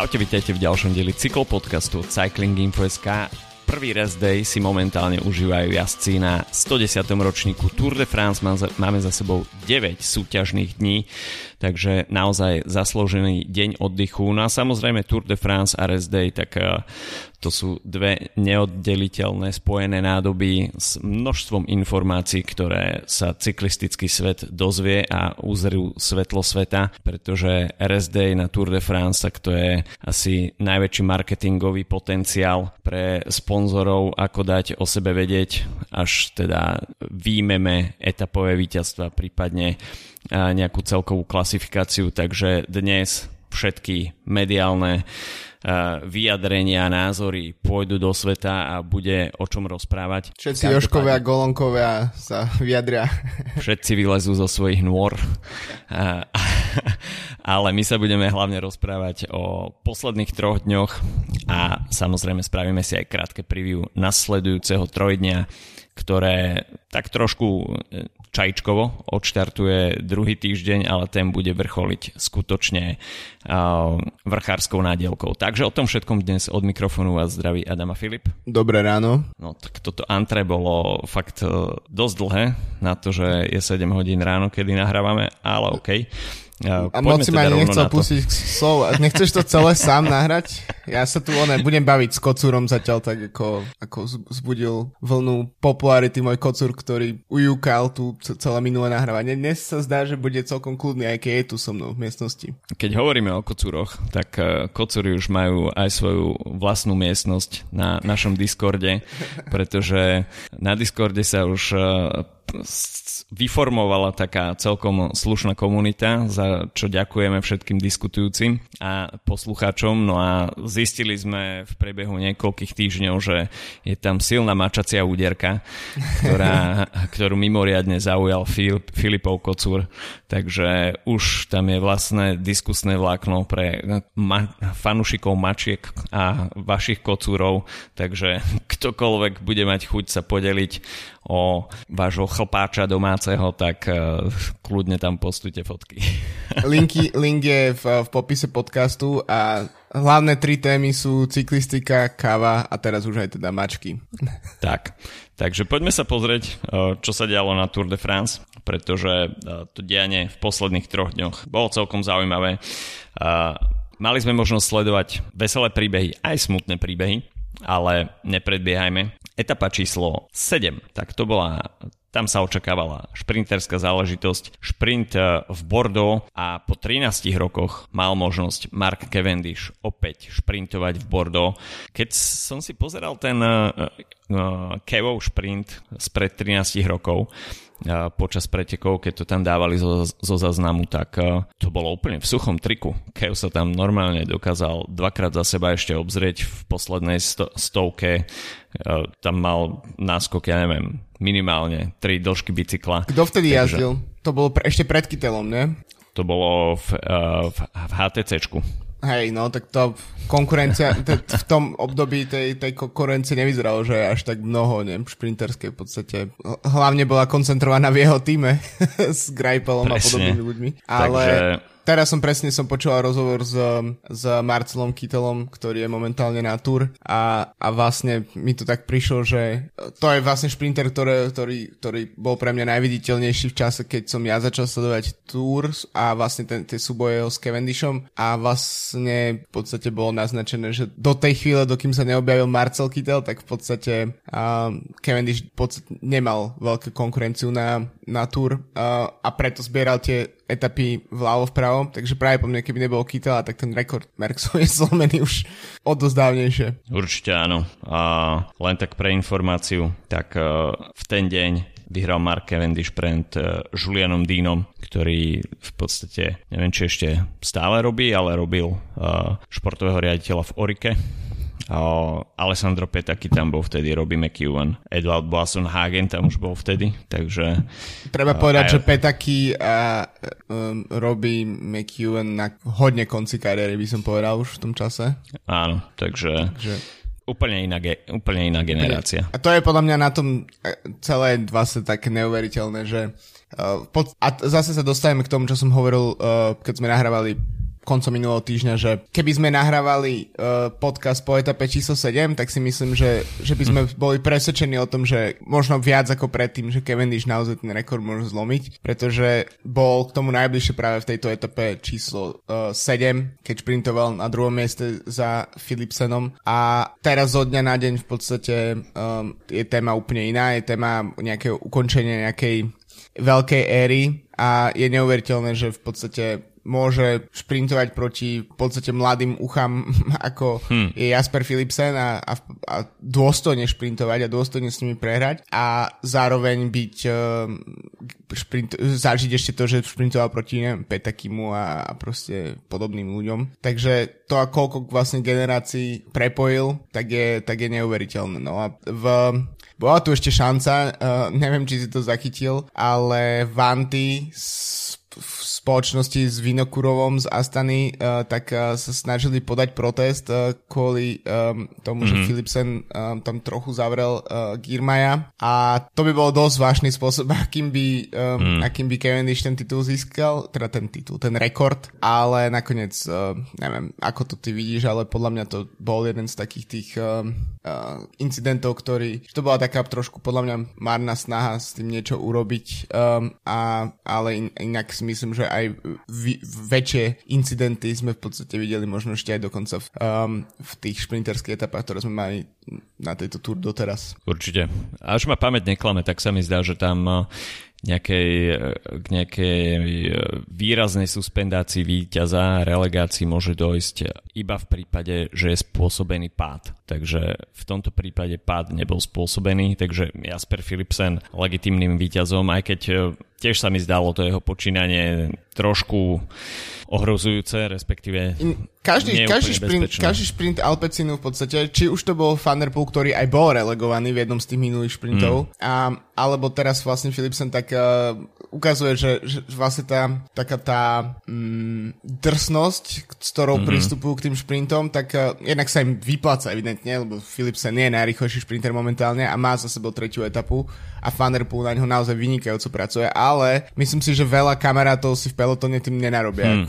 Čaute, vítajte v ďalšom dieli cyklopodcastu od Cycling Info.sk. Prvý rest day si momentálne užívajú jazdci na 110. ročníku Tour de France. Máme za sebou 9 súťažných dní, takže naozaj zaslúžený deň oddychu. No a samozrejme Tour de France a rest day, tak eh, to sú dve neoddeliteľné spojené nádoby s množstvom informácií, ktoré sa cyklistický svet dozvie a uzrú svetlo sveta, pretože RS Day na Tour de France, tak to je asi najväčší marketingový potenciál pre sponzorov, ako dať o sebe vedieť, až teda výjmeme etapové víťazstva, prípadne nejakú celkovú klasifikáciu. Takže dnes všetky mediálne vyjadrenia, názory pôjdu do sveta a bude o čom rozprávať. Všetci Joškovia a Golonkovia sa vyjadria. Všetci vylezú zo svojich nôr. Ale my sa budeme hlavne rozprávať o posledných troch dňoch a samozrejme spravíme si aj krátke preview nasledujúceho trojdňa, ktoré tak trošku čajčkovo odštartuje druhý týždeň, ale ten bude vrcholiť skutočne vrchárskou nádielkou. Takže o tom všetkom dnes od mikrofónu vás zdraví Adama Filip. Dobré ráno. No tak toto antre bolo fakt e, dosť dlhé na to, že je 7 hodín ráno, kedy nahrávame, ale OK. A moc si ma teda nechcel pustiť slovo. Nechceš to celé sám nahrať? Ja sa tu one, budem baviť s kocúrom zatiaľ tak, ako, ako zbudil vlnu popularity môj kocúr, ktorý ujúkal tu celé minulé nahrávanie. Dnes sa zdá, že bude celkom kľudný, aj keď je tu so mnou v miestnosti. Keď hovoríme o kocúroch, tak eh, kocúry už majú aj svoju vlastnú miestnosť na našom Discorde, pretože na Discorde sa už eh, vyformovala taká celkom slušná komunita, za čo ďakujeme všetkým diskutujúcim a poslucháčom. No a zistili sme v priebehu niekoľkých týždňov, že je tam silná mačacia úderka, ktorá, ktorú mimoriadne zaujal Filip, Filipov Kocúr. Takže už tam je vlastné diskusné vlákno pre ma- fanušikov mačiek a vašich kocúrov. Takže ktokoľvek bude mať chuť sa podeliť o vášho chlpáča domáceho, tak uh, kľudne tam postujte fotky. Linky, link je v, v popise podcastu a hlavné tri témy sú cyklistika, káva a teraz už aj teda mačky. Tak, takže poďme sa pozrieť, uh, čo sa dialo na Tour de France, pretože uh, to dianie v posledných troch dňoch bolo celkom zaujímavé. Mali sme možnosť sledovať veselé príbehy, aj smutné príbehy, ale nepredbiehajme. Etapa číslo 7, tak to bola tam sa očakávala šprinterská záležitosť, šprint e, v Bordeaux a po 13 rokoch mal možnosť Mark Cavendish opäť šprintovať v Bordeaux. Keď som si pozeral ten uh, uh, Kevov šprint spred 13 rokov, počas pretekov, keď to tam dávali zo, zo zaznamu, tak to bolo úplne v suchom triku. Kev sa tam normálne dokázal dvakrát za seba ešte obzrieť v poslednej sto, stovke. Tam mal náskok, ja neviem, minimálne tri dĺžky bicykla. Kto vtedy Takže... jazdil? To bolo pre, ešte pred Kytelom, ne? To bolo v, v, v HTCčku. Hej, no tak to konkurencia, t- v tom období tej, tej konkurencie nevyzeralo, že je až tak mnoho, neviem, šprinterskej v podstate. Hlavne bola koncentrovaná v jeho týme s Greipelom a podobnými ľuďmi. Ale... Takže teraz som presne som počúval rozhovor s, s Marcelom Kytelom, ktorý je momentálne na Tour a, a vlastne mi to tak prišlo, že to je vlastne šprinter, ktorý, ktorý, ktorý bol pre mňa najviditeľnejší v čase, keď som ja začal sledovať Tour a vlastne ten, tie súboje s Cavendishom a vlastne v podstate bolo naznačené, že do tej chvíle, dokým sa neobjavil Marcel Kittel, tak v podstate um, Cavendish v podstate nemal veľkú konkurenciu na, na Tour uh, a preto zbieral tie etapy vľavo vpravo, takže práve po mne, keby nebol Kytela, tak ten rekord Merksov je zlomený už o dosť dávnejšie. Určite áno. A len tak pre informáciu, tak uh, v ten deň vyhral Mark Cavendish pred uh, Julianom Dínom, ktorý v podstate, neviem či ešte stále robí, ale robil uh, športového riaditeľa v Orike Alessandro Petaki tam bol vtedy, Robbie McEwen, Edward Blasson Hagen tam už bol vtedy, takže... Treba povedať, aj... že Petaki a um, Robbie McEwen na hodne konci kariéry by som povedal už v tom čase. Áno, takže... takže... Úplne iná, ge- úplne iná generácia. A to je podľa mňa na tom e, celé vlastne také neuveriteľné, že uh, pod, a zase sa dostajeme k tomu, čo som hovoril, uh, keď sme nahrávali koncom minulého týždňa, že keby sme nahrávali uh, podcast po etape číslo 7, tak si myslím, že, že by sme boli presvedčení o tom, že možno viac ako predtým, že Cavendish naozaj ten rekord môže zlomiť, pretože bol k tomu najbližšie práve v tejto etape číslo uh, 7, keď šprintoval na druhom mieste za Philipsenom. A teraz zo dňa na deň v podstate um, je téma úplne iná, je téma nejakého ukončenia nejakej veľkej éry a je neuveriteľné, že v podstate môže šprintovať proti v podstate mladým ucham, ako hmm. je Jasper Philipsen a, a, a dôstojne šprintovať a dôstojne s nimi prehrať a zároveň byť uh, šprint, zažiť ešte to, že šprintoval proti neviem, Petakimu a, a proste podobným ľuďom. Takže to, a koľko vlastne generácií prepojil, tak je, tak je neuveriteľné. No a v, bola tu ešte šanca, uh, neviem, či si to zachytil, ale Vanty v spoločnosti s Vinokurovom z Astany, uh, tak uh, sa snažili podať protest uh, kvôli um, tomu, mm-hmm. že mhm. Philipsen um, tam trochu zavrel uh, Girmaja a to by bol dosť vážny spôsob, akým by, um, mm. akým by Cavendish ten titul získal, teda ten titul, ten rekord, ale nakoniec, uh, neviem, ako to ty vidíš, ale podľa mňa to bol jeden z takých tých um, uh, incidentov, ktorý, to bola taká trošku podľa mňa marná snaha s tým niečo urobiť, um, a, ale in, inak si myslím, že aj v, väčšie incidenty sme v podstate videli možno ešte aj dokonca v, um, v tých šprinterských etapách, ktoré sme mali na tejto túr doteraz. Určite. Až ma pamäť neklame, tak sa mi zdá, že tam uh, nejakej, k nejakej uh, výraznej suspendácii víťaza relegácii môže dojsť iba v prípade, že je spôsobený pád. Takže v tomto prípade pád nebol spôsobený, takže Jasper Philipsen legitimným víťazom, aj keď uh, tiež sa mi zdalo to jeho počínanie trošku ohrozujúce, respektíve každý, každý, šprint, každý šprint Alpecinu v podstate, či už to bol Thunderpool, ktorý aj bol relegovaný v jednom z tých minulých šprintov, mm. a, alebo teraz vlastne Philipsen tak uh, ukazuje, že, že vlastne tá, taká tá mm, drsnosť, s ktorou mm-hmm. pristupujú k tým šprintom, tak uh, jednak sa im vypláca evidentne, lebo Philipsen nie je najrychlejší šprinter momentálne a má za sebou tretiu etapu a Thunderpool na ňo naozaj vynikajúco pracuje, ale myslím si, že veľa kamarátov si v pelotone tým nenarobia. Hmm.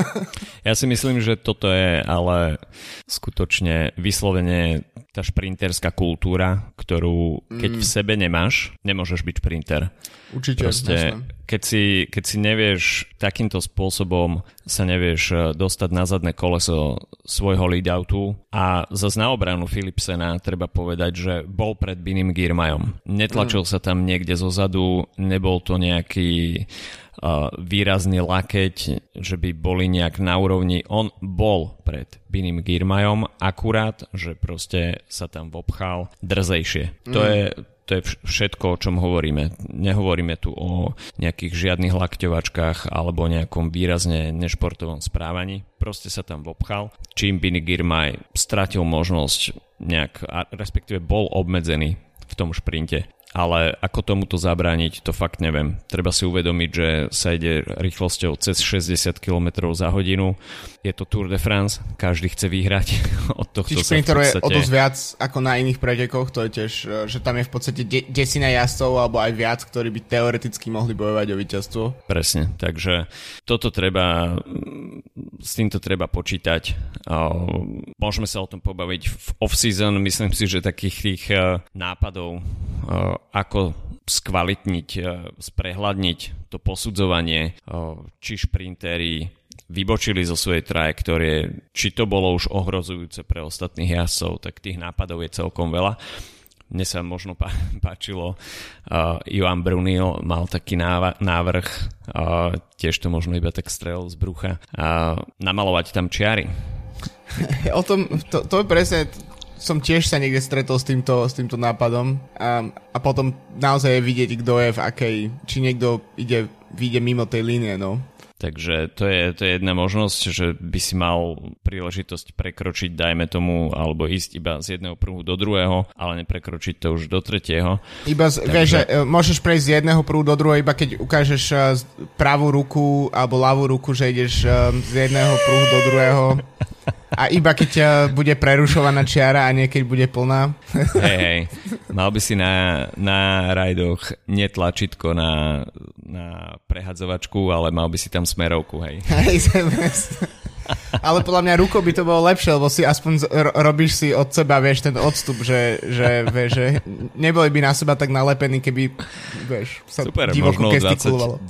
ja si myslím, že toto je ale skutočne vyslovene tá šprinterská kultúra, ktorú keď mm. v sebe nemáš, nemôžeš byť šprinter. Určite, Proste, keď si, keď si nevieš takýmto spôsobom sa nevieš eh, dostať na zadné koleso svojho leadoutu a za na obranu Philipsena treba povedať, že bol pred Binim Girmajom. Netlačil mm. sa tam niekde zo zadu, nebol to nejaký uh, výrazný lakeť, že by boli nejak na úrovni. On bol pred Binim Girmajom, akurát, že proste sa tam vopchal drzejšie. Mm. To je to je všetko, o čom hovoríme. Nehovoríme tu o nejakých žiadnych lakťovačkách alebo nejakom výrazne nešportovom správaní. Proste sa tam vopchal. Čím Bini Girmay stratil možnosť nejak, respektíve bol obmedzený v tom šprinte ale ako tomuto zabrániť, to fakt neviem. Treba si uvedomiť, že sa ide rýchlosťou cez 60 km za hodinu. Je to Tour de France, každý chce vyhrať od tohto Čiže sprinterov podstate... je o dosť viac ako na iných pretekoch, to je tiež, e, že tam je v podstate de- desina jazdcov alebo aj viac, ktorí by teoreticky mohli bojovať o víťazstvo. Presne, takže toto treba, s týmto treba počítať. Môžeme sa o tom pobaviť v off-season, myslím si, že takých tých e, nápadov ako skvalitniť, e, sprehľadniť to posudzovanie, e, či šprintery vybočili zo svojej trajektórie, či to bolo už ohrozujúce pre ostatných jazdcov, tak tých nápadov je celkom veľa. Mne sa možno páčilo, uh, Johan Brunil mal taký návrh, uh, tiež to možno iba tak strel z brucha, uh, namalovať tam čiary. o tom, to, to je presne som tiež sa niekde stretol s týmto, s týmto nápadom a, a potom naozaj je vidieť, kto je v akej, či niekto ide, vyjde mimo tej línie, no. Takže to je, to je jedna možnosť, že by si mal príležitosť prekročiť, dajme tomu, alebo ísť iba z jedného pruhu do druhého, ale neprekročiť to už do tretieho. Iba, z, Takže... vieš, že e, môžeš prejsť z jedného pruhu do druhého, iba keď ukážeš e, pravú ruku alebo ľavú ruku, že ideš e, z jedného pruhu do druhého. A iba keď ťa bude prerušovaná čiara a niekedy bude plná. Hej, hej. Mal by si na, na rajdoch netlačitko na, na prehadzovačku, ale mal by si tam smerovku, hej. Hej, ale podľa mňa rukou by to bolo lepšie, lebo si aspoň ro- robíš si od seba, vieš, ten odstup, že, že, vieš, že neboli by na seba tak nalepení, keby, vieš, sa Super, možno 20-30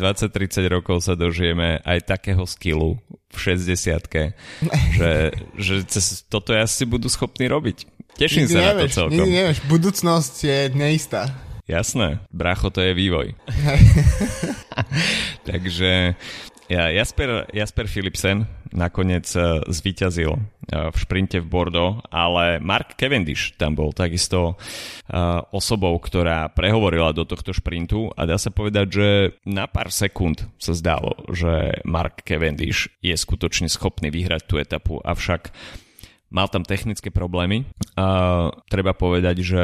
rokov sa dožijeme aj takého skillu v 60 že, že cez toto asi budú schopní robiť. Teším nikdy sa nevieš, na to celkom. Nikdy nevieš, budúcnosť je neistá. Jasné, bracho, to je vývoj. Takže ja, Jasper, Jasper Philipsen nakoniec uh, zvíťazil uh, v šprinte v Bordeaux, ale Mark Cavendish tam bol takisto uh, osobou, ktorá prehovorila do tohto šprintu a dá sa povedať, že na pár sekúnd sa zdalo, že Mark Cavendish je skutočne schopný vyhrať tú etapu, avšak mal tam technické problémy. Uh, treba povedať, že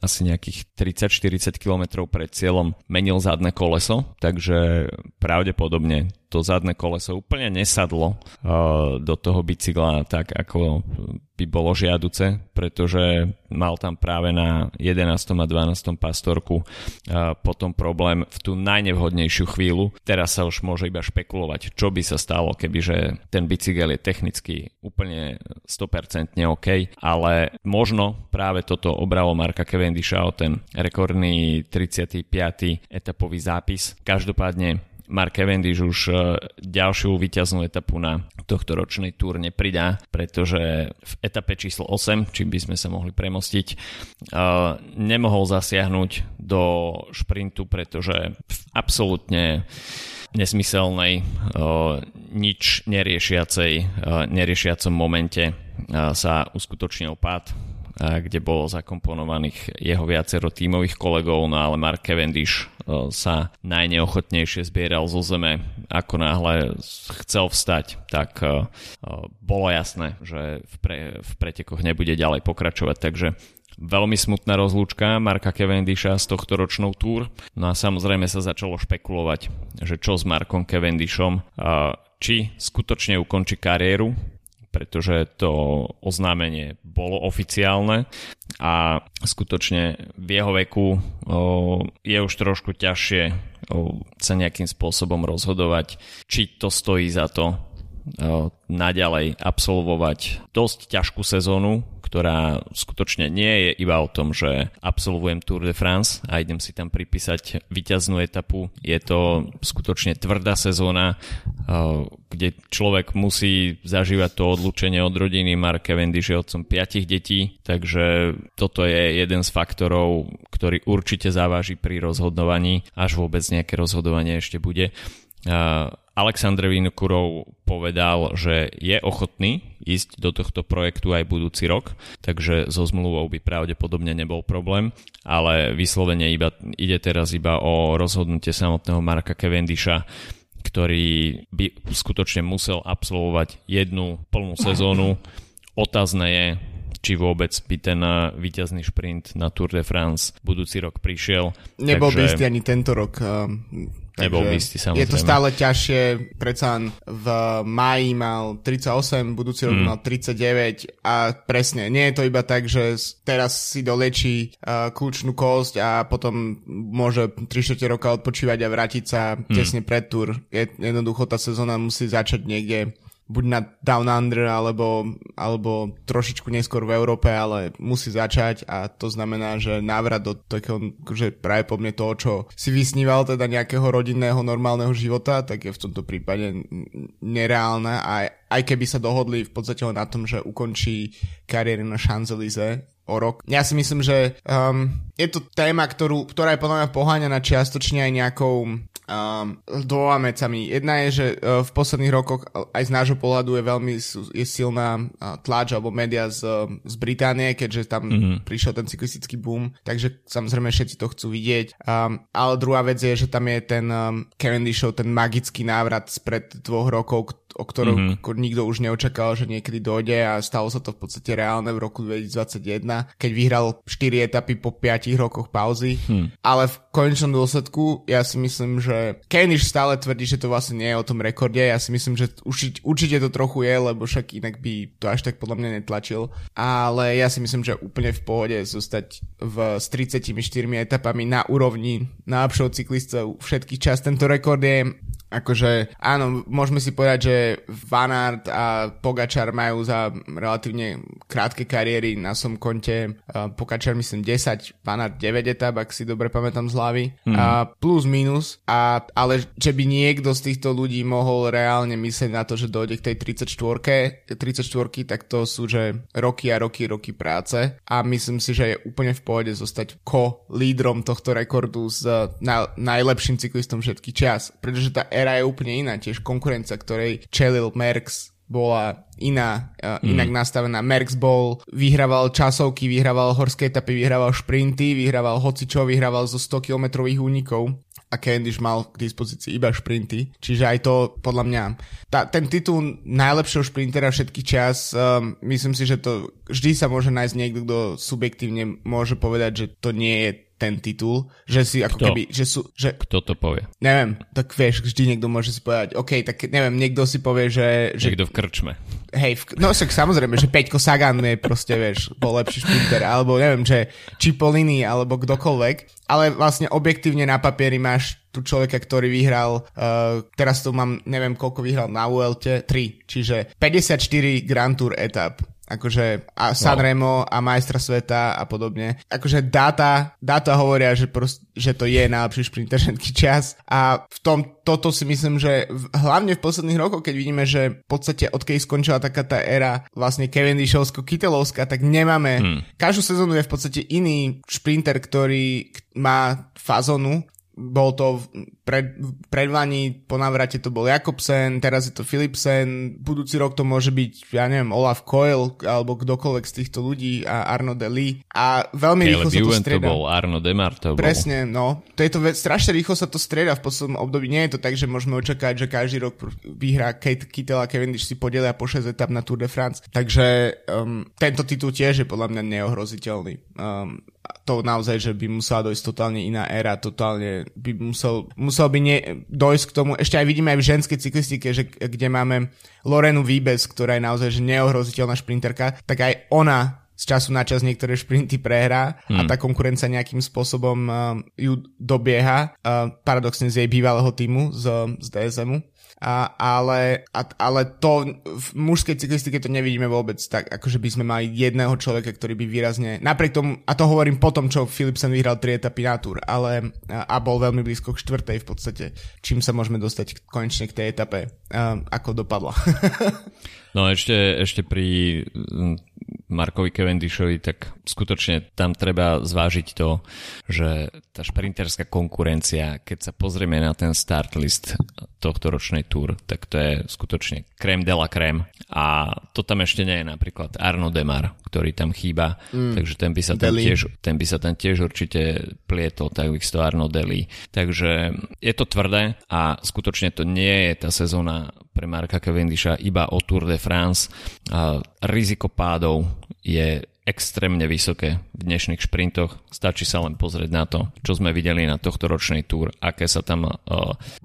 asi nejakých 30-40 km pred cieľom menil zadné koleso, takže pravdepodobne to zadné koleso úplne nesadlo uh, do toho bicykla tak, ako by bolo žiaduce, pretože mal tam práve na 11. a 12. pastorku uh, potom problém v tú najnevhodnejšiu chvíľu. Teraz sa už môže iba špekulovať, čo by sa stalo, kebyže ten bicykel je technicky úplne 100% OK, ale možno práve toto obralo Marka Cavendisha o ten rekordný 35. etapový zápis. Každopádne Mark Cavendish už e, ďalšiu víťaznú etapu na tohto ročnej túr nepridá, pretože v etape číslo 8, či by sme sa mohli premostiť, e, nemohol zasiahnuť do šprintu, pretože absolútne nesmyselnej, e, nič neriešiacej, neriešiacom momente sa uskutočnil pád kde bolo zakomponovaných jeho viacero tímových kolegov, no ale Mark Cavendish sa najneochotnejšie zbieral zo zeme. Ako náhle chcel vstať, tak bolo jasné, že v, pre, v pretekoch nebude ďalej pokračovať, takže veľmi smutná rozlúčka Marka Cavendisha s tohto ročnou túr. No a samozrejme sa začalo špekulovať, že čo s Markom Cavendishom, či skutočne ukončí kariéru, pretože to oznámenie bolo oficiálne a skutočne v jeho veku je už trošku ťažšie sa nejakým spôsobom rozhodovať, či to stojí za to naďalej absolvovať dosť ťažkú sezónu, ktorá skutočne nie je iba o tom, že absolvujem Tour de France a idem si tam pripísať vyťaznú etapu. Je to skutočne tvrdá sezóna, eh, kde človek musí zažívať to odlúčenie od rodiny. Mark Cavendish je otcom piatich detí, takže toto je jeden z faktorov, ktorý určite závaží pri rozhodovaní, až vôbec nejaké rozhodovanie ešte bude. Aleksandr Vinokurov povedal, že je ochotný ísť do tohto projektu aj budúci rok, takže so zmluvou by pravdepodobne nebol problém, ale vyslovene iba, ide teraz iba o rozhodnutie samotného Marka Cavendisha, ktorý by skutočne musel absolvovať jednu plnú sezónu. Otázne je, či vôbec by ten víťazný šprint na Tour de France budúci rok prišiel. Nebol takže... by istý ani tento rok. Nebol by istý, samozrejme. Je to stále ťažšie, predsa v máji mal 38, budúci rok mm. mal 39 a presne, nie je to iba tak, že teraz si dolečí uh, kľúčnú kosť a potom môže 3 roka odpočívať a vrátiť sa mm. tesne pred túr. Je, jednoducho tá sezóna musí začať niekde buď na Down Under alebo, alebo trošičku neskôr v Európe, ale musí začať a to znamená, že návrat do takého, že práve po mne toho, čo si vysníval teda nejakého rodinného normálneho života, tak je v tomto prípade nereálne. A aj keby sa dohodli v podstate na tom, že ukončí kariéru na Champs-Élysées o rok. Ja si myslím, že um, je to téma, ktorú, ktorá je podľa mňa poháňaná čiastočne aj nejakou um, dvoma vecami. Jedna je, že uh, v posledných rokoch aj z nášho pohľadu je veľmi je silná uh, tlač alebo média z, uh, z Británie, keďže tam mm-hmm. prišiel ten cyklistický boom, takže samozrejme všetci to chcú vidieť. Um, ale druhá vec je, že tam je ten um, Cavendishov, ten magický návrat spred dvoch rokov, o ktorom mm-hmm. nikto už neočakal, že niekedy dojde a stalo sa to v podstate reálne v roku 2021, keď vyhral 4 etapy po 5 rokoch pauzy. Hmm. Ale v konečnom dôsledku ja si myslím, že Kenish stále tvrdí, že to vlastne nie je o tom rekorde. Ja si myslím, že určite, určite to trochu je, lebo však inak by to až tak podľa mňa netlačil. Ale ja si myslím, že úplne v pohode zostať v, s 34 etapami na úrovni najlepšieho cyklistov všetkých čas. Tento rekord je Akože áno, môžeme si povedať, že Van Aert a Pogačar majú za relatívne krátke kariéry na som konte Pogačar myslím 10, Van Aert 9 etap, ak si dobre pamätám z hlavy. Mm. A plus minus. A, ale že by niekto z týchto ľudí mohol reálne myslieť na to, že dojde k tej 34 34 tak to sú že roky a roky, roky práce. A myslím si, že je úplne v pohode zostať ko-lídrom tohto rekordu s na, najlepším cyklistom všetkých čas. Pretože tá éra je úplne iná. Tiež konkurencia, ktorej čelil Merckx bola iná, uh, inak mm. nastavená. Merckx bol, vyhrával časovky, vyhrával horské etapy, vyhrával šprinty, vyhrával hocičo, vyhrával zo 100 kilometrových únikov a Cavendish mal k dispozícii iba šprinty. Čiže aj to, podľa mňa, tá, ten titul najlepšieho šprintera všetkých čas, um, myslím si, že to vždy sa môže nájsť niekto, kto subjektívne môže povedať, že to nie je ten titul, že si ako Kto? keby, že sú, že... Kto to povie? Neviem, tak vieš, vždy niekto môže si povedať, OK, tak neviem, niekto si povie, že... že niekto v krčme. Hej, v, no však samozrejme, že Peťko Sagan je proste, vieš, bol lepší šprinter, alebo neviem, že Cipollini, alebo kdokoľvek, ale vlastne objektívne na papieri máš tu človeka, ktorý vyhral, uh, teraz tu mám, neviem koľko vyhral na ULT, 3, čiže 54 Grand Tour etap akože a Sanremo a majstra sveta a podobne. Akože dáta, dáta hovoria, že, prost, že to je najlepší šprinter všetky čas a v tom, toto si myslím, že v, hlavne v posledných rokoch, keď vidíme, že v podstate odkedy skončila taká tá éra vlastne Cavendishovsko-Kitelovská, tak nemáme, hmm. každú sezónu je v podstate iný šprinter, ktorý má fazonu bol to pred, predvaní, po návrate to bol Jakobsen, teraz je to Philipsen, budúci rok to môže byť, ja neviem, Olaf Coyle, alebo kdokoľvek z týchto ľudí a Arno de Lee. A veľmi Caleb rýchlo sa to strieda. to bol, Arno Demar to bol. Presne, no. To je to, strašne rýchlo sa to strieda v poslednom období. Nie je to tak, že môžeme očakávať, že každý rok vyhrá Kate Kittel a Cavendish si podelia po 6 etap na Tour de France. Takže um, tento titul tiež je podľa mňa neohroziteľný. Um, to naozaj, že by musela dojsť totálne iná éra, totálne by musel, musel by ne, dojsť k tomu, ešte aj vidíme aj v ženskej cyklistike, že kde máme Lorenu Vibes, ktorá je naozaj že neohroziteľná šprinterka, tak aj ona z času na čas niektoré šprinty prehrá hmm. a tá konkurencia nejakým spôsobom uh, ju dobieha, uh, paradoxne z jej bývalého týmu, z, z DSMu a, ale, a, ale to v mužskej cyklistike to nevidíme vôbec tak, akože by sme mali jedného človeka, ktorý by výrazne, napriek tomu, a to hovorím po tom, čo Philipsen vyhral 3 etapy na túr, ale a, a bol veľmi blízko k štvrtej v podstate, čím sa môžeme dostať konečne k tej etape, um, ako dopadla. no ešte, ešte pri Markovi Cavendishovi, tak skutočne tam treba zvážiť to, že tá šprinterská konkurencia, keď sa pozrieme na ten start list tohto ročnej túr, tak to je skutočne krém de la krém. A to tam ešte nie je napríklad Arno Demar, ktorý tam chýba, mm. takže ten by, sa tam tiež, ten by sa tam tiež určite plietol, takisto Arno Deli. Takže je to tvrdé a skutočne to nie je tá sezóna pre Marka Cavendisha iba o Tour de France. A riziko pádov je extrémne vysoké v dnešných šprintoch. Stačí sa len pozrieť na to, čo sme videli na tohto ročnej túr, aké sa tam uh,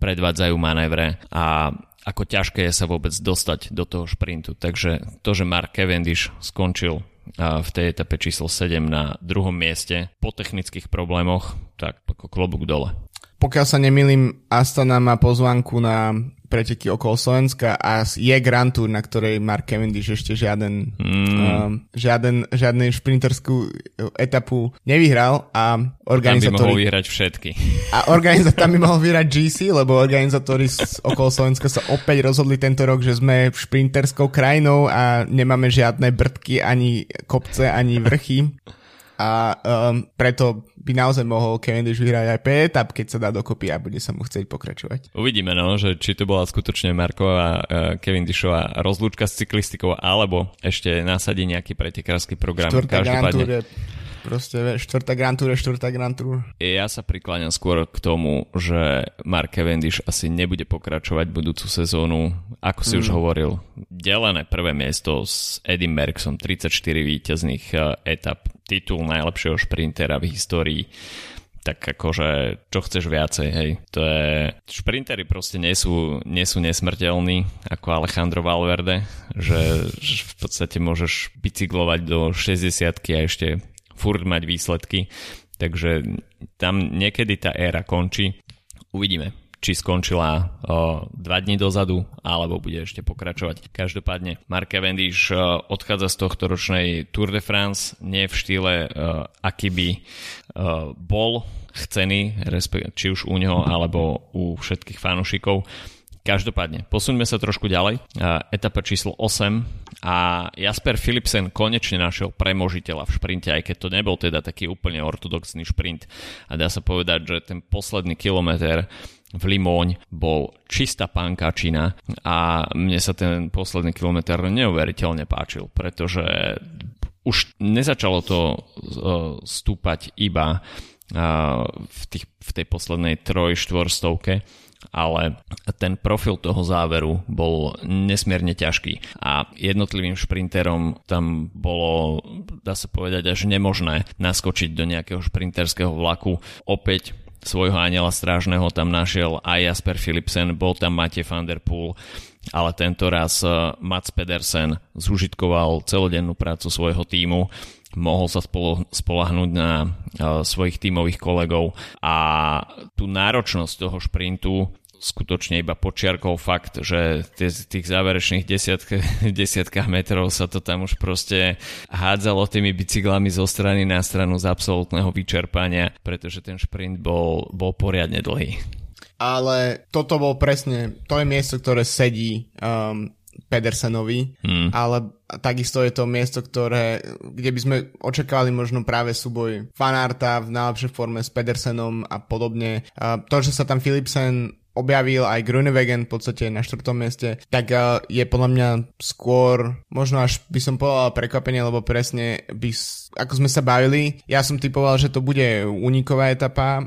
predvádzajú manévre a ako ťažké je sa vôbec dostať do toho šprintu. Takže to, že Mark Cavendish skončil v tej etape číslo 7 na druhom mieste po technických problémoch, tak ako klobúk dole. Pokiaľ sa nemýlim, Astana má pozvanku na preteky okolo Slovenska a je Grand Tour, na ktorej Mark Cavendish ešte žiaden, mm. um, žiaden, žiadnu šprinterskú etapu nevyhral a organizátori... Tam by mohol vyhrať všetky. A organizátor tam by mohol vyhrať GC, lebo organizátori z okolo Slovenska sa opäť rozhodli tento rok, že sme šprinterskou krajinou a nemáme žiadne brdky, ani kopce, ani vrchy a um, preto by naozaj mohol Cavendish vyhrať aj 5 etap, keď sa dá dokopy a bude sa mu chcieť pokračovať. Uvidíme, no, že či to bola skutočne Marková uh, rozlúčka s cyklistikou, alebo ešte nasadí nejaký pretekársky program. Štvrtá Každopádne... Proste, štvrtá Grand Tour je štvrtá Grand Tour. Ja sa prikláňam skôr k tomu, že Mark Cavendish asi nebude pokračovať budúcu sezónu. Ako si mm. už hovoril, delené prvé miesto s Eddie Merckxom, 34 víťazných uh, etap, titul najlepšieho šprintera v histórii tak akože čo chceš viacej, hej. To je... Šprintery proste nie sú, nie sú nesmrteľní ako Alejandro Valverde, že, že v podstate môžeš bicyklovať do 60 a ešte furt mať výsledky. Takže tam niekedy tá éra končí. Uvidíme, či skončila uh, dva dní dozadu, alebo bude ešte pokračovať. Každopádne Mark Cavendish uh, odchádza z tohto ročnej Tour de France nie v štýle, uh, aký by uh, bol chcený, či už u neho alebo u všetkých fanúšikov. Každopádne, posuňme sa trošku ďalej. Etapa číslo 8 a Jasper Philipsen konečne našiel premožiteľa v šprinte, aj keď to nebol teda taký úplne ortodoxný šprint. A dá sa povedať, že ten posledný kilometr v Limóň bol čistá pankačina a mne sa ten posledný kilometr neuveriteľne páčil, pretože už nezačalo to e, stúpať iba v, tých, v tej poslednej troj, štvorstovke, ale ten profil toho záveru bol nesmierne ťažký a jednotlivým šprinterom tam bolo, dá sa povedať, až nemožné naskočiť do nejakého šprinterského vlaku. Opäť svojho aniela strážneho tam našiel aj Jasper Philipsen, bol tam Matej van der Poel, ale tento raz eh, Mats Pedersen zužitkoval celodennú prácu svojho týmu mohol sa spolahnúť na uh, svojich tímových kolegov a tú náročnosť toho šprintu skutočne iba počiarkol fakt, že tých, tých záverečných desiatka, desiatkách metrov sa to tam už proste hádzalo tými bicyklami zo strany na stranu z absolútneho vyčerpania, pretože ten šprint bol, bol poriadne dlhý. Ale toto bol presne, to je miesto, ktoré sedí um, Pedersenovi, hmm. ale takisto je to miesto, ktoré, kde by sme očakávali možno práve súboj Fanarta v najlepšej forme s Pedersenom a podobne. A to, že sa tam Philipsen objavil aj Grunewegen v podstate na štvrtom mieste, tak uh, je podľa mňa skôr, možno až by som povedal prekvapenie, lebo presne by, ako sme sa bavili, ja som typoval, že to bude uniková etapa,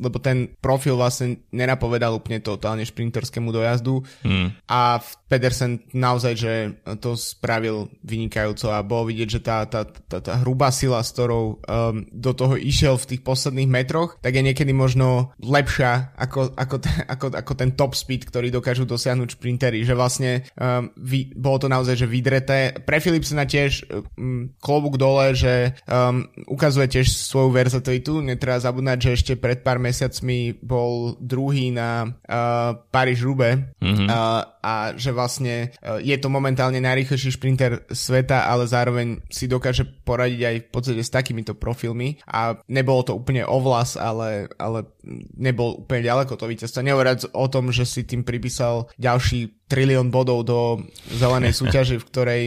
lebo ten profil vlastne nenapovedal úplne totálne šprinterskému dojazdu hmm. a Pedersen naozaj, že to spravil vynikajúco a bolo vidieť, že tá, tá, tá, tá hrubá sila, s ktorou um, do toho išiel v tých posledných metroch, tak je niekedy možno lepšia ako, ako ako, ako ten top speed, ktorý dokážu dosiahnuť šprintery, že vlastne um, vy, bolo to naozaj že vydreté. Pre Philipsena tiež um, klobúk dole, že um, ukazuje tiež svoju verzatilitu, netreba zabúdať, že ešte pred pár mesiacmi bol druhý na uh, Paríž-Rube mm-hmm. uh, a že vlastne uh, je to momentálne najrýchlejší šprinter sveta, ale zároveň si dokáže poradiť aj v podstate s takýmito profilmi a nebolo to úplne ovlas, ale, ale nebol úplne ďaleko to víťazstvo. Nehovoriac o tom, že si tým pripísal ďalší trilión bodov do zelenej súťaže, v ktorej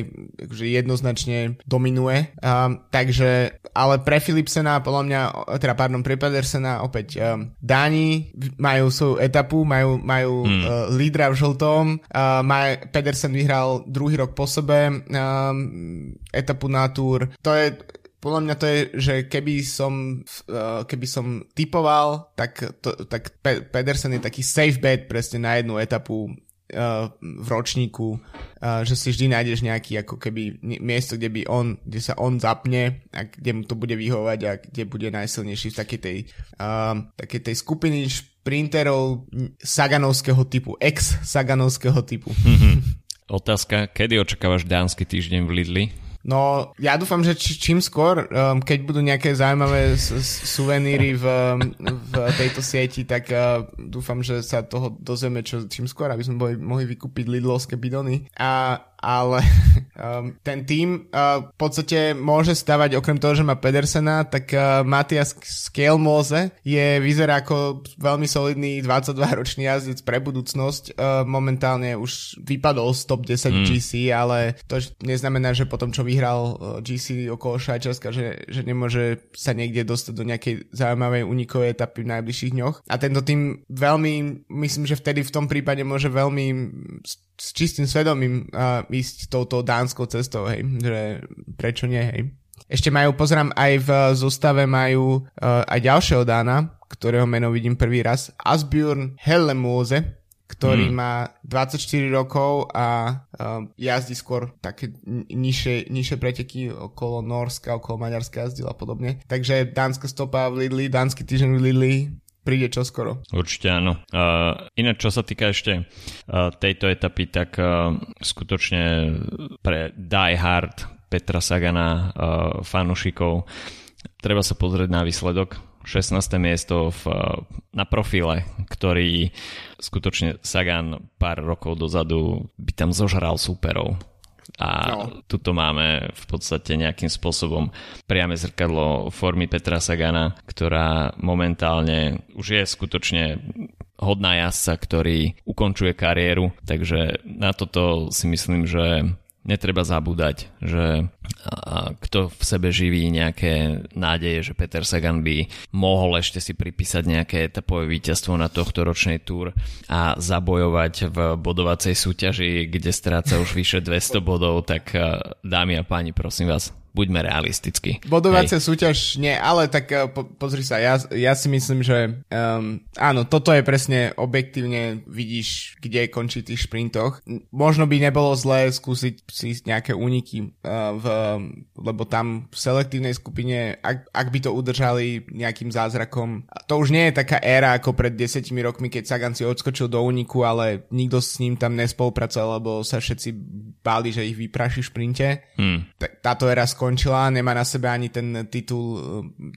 že jednoznačne dominuje. Um, takže, ale pre Philipsena, podľa mňa, teda pardon, pre Pedersena opäť um, Dáni majú svoju etapu, majú, majú hmm. uh, lídra v žltom, uh, maj, Pedersen vyhral druhý rok po sebe um, etapu na túr. To je podľa mňa to je, že keby som, keby som typoval, tak, to, tak Pe- Pedersen je taký safe bet presne na jednu etapu v ročníku, že si vždy nájdeš nejaký ako keby miesto, kde by on, kde sa on zapne a kde mu to bude vyhovať a kde bude najsilnejší v takej tej, uh, takej tej skupiny šprinterov saganovského typu, ex-saganovského typu. Otázka, kedy očakávaš dánsky týždeň v Lidli? No, ja dúfam, že čím skôr, um, keď budú nejaké zaujímavé suveníry v, v tejto sieti, tak uh, dúfam, že sa toho dozvieme čo, čím skôr, aby sme boli, mohli vykúpiť Lidlovské bidony. A ale um, ten tým uh, v podstate môže stavať okrem toho, že má Pedersena, tak uh, Matias Skelmose je, vyzerá ako veľmi solidný 22-ročný jazdec pre budúcnosť. Uh, momentálne už vypadol z top 10 mm. GC, ale to neznamená, že potom, čo vyhral uh, GC okolo Švajčiarska, že, že nemôže sa niekde dostať do nejakej zaujímavej unikovej etapy v najbližších dňoch. A tento tým veľmi, myslím, že vtedy v tom prípade môže veľmi s čistým svedomím uh, ísť touto dánskou cestou, hej, že prečo nie, hej. Ešte majú, pozerám, aj v zostave majú uh, aj ďalšieho dána, ktorého meno vidím prvý raz, Asbjörn Hellemose, ktorý hmm. má 24 rokov a uh, jazdí skôr také nižšie, nižšie preteky okolo Norska, okolo Maďarska jazdil a podobne. Takže dánska stopa v Lidli, dánsky týždeň v Lidli, príde čoskoro. Určite áno. Uh, ináč, čo sa týka ešte uh, tejto etapy, tak uh, skutočne pre Die Hard Petra Sagana uh, fanúšikov treba sa pozrieť na výsledok 16. miesto v, na profile, ktorý skutočne Sagan pár rokov dozadu by tam zožral súperov. A no. tuto máme v podstate nejakým spôsobom priame zrkadlo formy Petra Sagana, ktorá momentálne už je skutočne hodná jazdca, ktorý ukončuje kariéru, takže na toto si myslím, že netreba zabúdať, že kto v sebe živí nejaké nádeje, že Peter Sagan by mohol ešte si pripísať nejaké etapové víťazstvo na tohto ročnej túr a zabojovať v bodovacej súťaži, kde stráca už vyše 200 bodov, tak dámy a páni, prosím vás, buďme realistickí. Bodovacia Hej. súťaž nie, ale tak uh, po, pozri sa, ja, ja si myslím, že um, áno, toto je presne objektívne, vidíš, kde končí tých šprintoch. Možno by nebolo zlé skúsiť si nejaké úniky, uh, v, lebo tam v selektívnej skupine, ak, ak by to udržali nejakým zázrakom, to už nie je taká éra ako pred desetimi rokmi, keď Sagan si odskočil do úniku, ale nikto s ním tam nespolupracoval, lebo sa všetci báli, že ich vypraší v šprinte. Hmm. Táto éra skončila, nemá na sebe ani ten titul,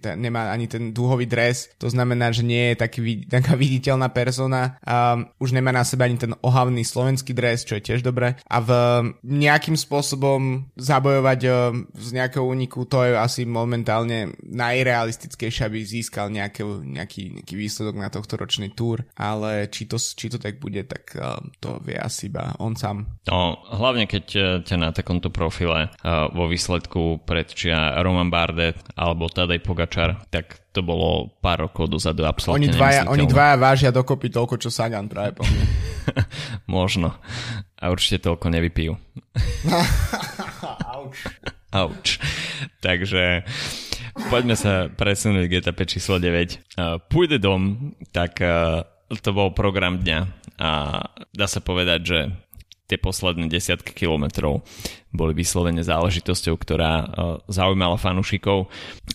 ten, nemá ani ten dúhový dres, to znamená, že nie je taký, taká viditeľná persona, um, už nemá na sebe ani ten ohavný slovenský dres, čo je tiež dobré. A v nejakým spôsobom zabojovať um, z nejakého úniku, to je asi momentálne najrealistickejšie, aby získal nejaký, nejaký, nejaký výsledok na tohto ročný túr, ale či to, či to tak bude, tak um, to vie asi iba on sám. No, hlavne keď eh, ťa na takomto profile uh, vo výsledku predčia Roman Bardet alebo Tadej Pogačar, tak to bolo pár rokov dozadu absolútne oni dvaja, oni dvaja vážia dokopy toľko, čo Sagan práve po Možno. A určite toľko nevypijú. Auč. Auč. Takže poďme sa presunúť k etape číslo 9. Uh, pôjde dom, tak uh, to bol program dňa a dá sa povedať, že tie posledné desiatky kilometrov boli vyslovene záležitosťou, ktorá uh, zaujímala fanúšikov.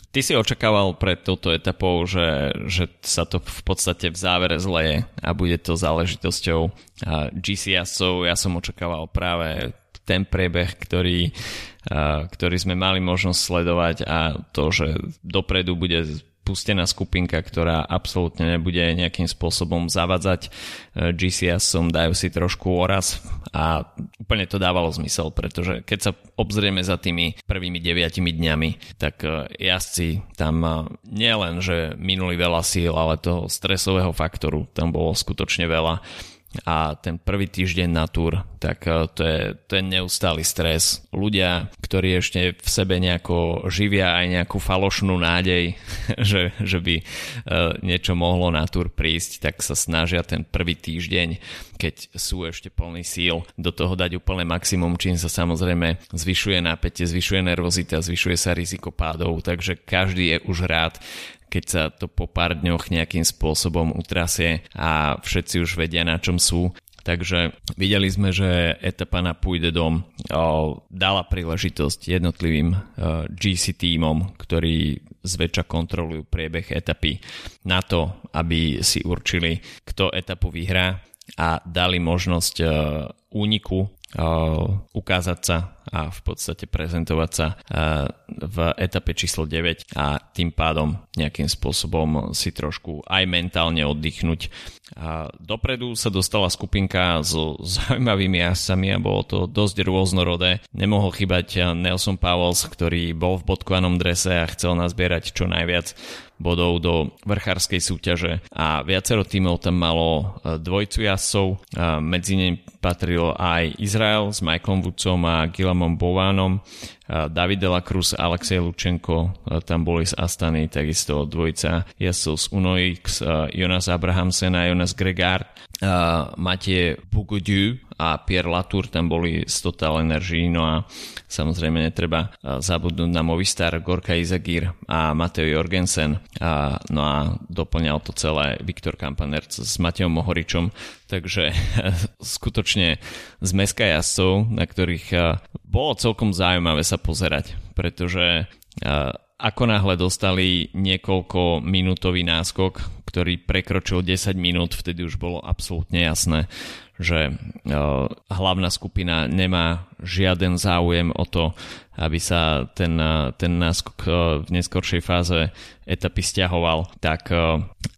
Ty si očakával pred touto etapou, že, že sa to v podstate v závere zleje a bude to záležitosťou uh, GCS-ov. Ja som očakával práve ten priebeh, ktorý, uh, ktorý sme mali možnosť sledovať a to, že dopredu bude spustená skupinka, ktorá absolútne nebude nejakým spôsobom zavadzať GCSom, dajú si trošku oraz a úplne to dávalo zmysel, pretože keď sa obzrieme za tými prvými deviatimi dňami, tak e, jazdci tam e, nielen, že minuli veľa síl, ale toho stresového faktoru tam bolo skutočne veľa a ten prvý týždeň na túr, tak e, to je, to je neustály stres. Ľudia, ktorí ešte v sebe nejako živia aj nejakú falošnú nádej, že, že by e, niečo mohlo na túr prísť, tak sa snažia ten prvý týždeň, keď sú ešte plný síl, do toho dať úplne maximum, čím sa samozrejme zvyšuje napätie, zvyšuje nervozita, zvyšuje sa riziko pádov, takže každý je už rád, keď sa to po pár dňoch nejakým spôsobom utrasie a všetci už vedia na čom sú. Takže videli sme, že etapa na Pújde dom dala príležitosť jednotlivým GC týmom, ktorí zväčša kontrolujú priebeh etapy na to, aby si určili, kto etapu vyhrá a dali možnosť úniku ukázať sa a v podstate prezentovať sa v etape číslo 9 a tým pádom nejakým spôsobom si trošku aj mentálne oddychnúť. Dopredu sa dostala skupinka so zaujímavými jazdcami a bolo to dosť rôznorodé. Nemohol chýbať Nelson Powells, ktorý bol v bodkovanom drese a chcel nazbierať čo najviac bodov do vrchárskej súťaže. A viacero tímov tam malo e, dvojcu jazdcov, medzi ne patril aj Izrael s Michaelom Woodsom a Gilamom Bovánom, David de la Cruz Alexej Lučenko tam boli z Astany, takisto dvojica. Jazdcov z Unoix, Jonas Abrahamsen a Jonas Gregard, Matie Bugodiu a Pierre Latour tam boli z Total Energy, no a samozrejme netreba zabudnúť na Movistar, Gorka Izagir a Mateo Jorgensen, no a doplňal to celé Viktor Kampaner s Mateom Mohoričom, takže skutočne z meska jazdcov, na ktorých bolo celkom zaujímavé sa pozerať, pretože ako náhle dostali niekoľko minútový náskok, ktorý prekročil 10 minút, vtedy už bolo absolútne jasné, že hlavná skupina nemá žiaden záujem o to, aby sa ten, ten náskok v neskoršej fáze etapy stiahoval, tak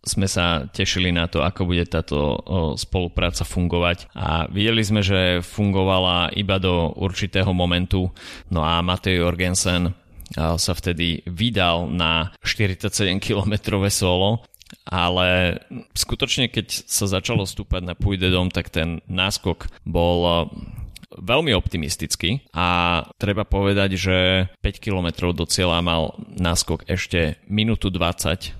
sme sa tešili na to, ako bude táto spolupráca fungovať. A videli sme, že fungovala iba do určitého momentu, no a Matej Jorgensen sa vtedy vydal na 47 km solo ale skutočne keď sa začalo stúpať na Puy de Dom, tak ten náskok bol eh, veľmi optimistický a treba povedať, že 5 km do cieľa mal náskok ešte minútu 20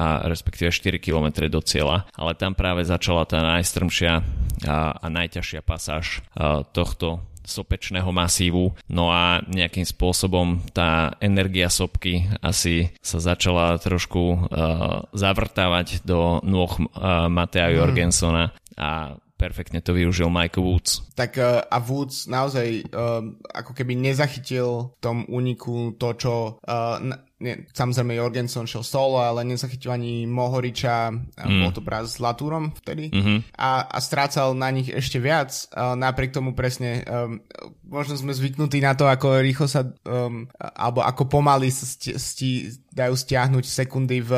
a respektíve 4 km do cieľa, ale tam práve začala tá najstrmšia a, a najťažšia pasáž a, tohto sopečného masívu. No a nejakým spôsobom tá energia sopky asi sa začala trošku uh, zavrtávať do nôh uh, Matea mm. Jorgensona a perfektne to využil Michael Woods. Tak uh, a Woods naozaj uh, ako keby nezachytil v tom úniku to, čo uh, nie, samozrejme Jorgenson šiel solo, ale nezachytil ani Mohoriča, mm. bol to brat s Latúrom vtedy mm-hmm. a, a strácal na nich ešte viac, uh, napriek tomu presne um, možno sme zvyknutí na to, ako rýchlo sa um, alebo ako pomaly sti, sti, dajú stiahnuť sekundy v,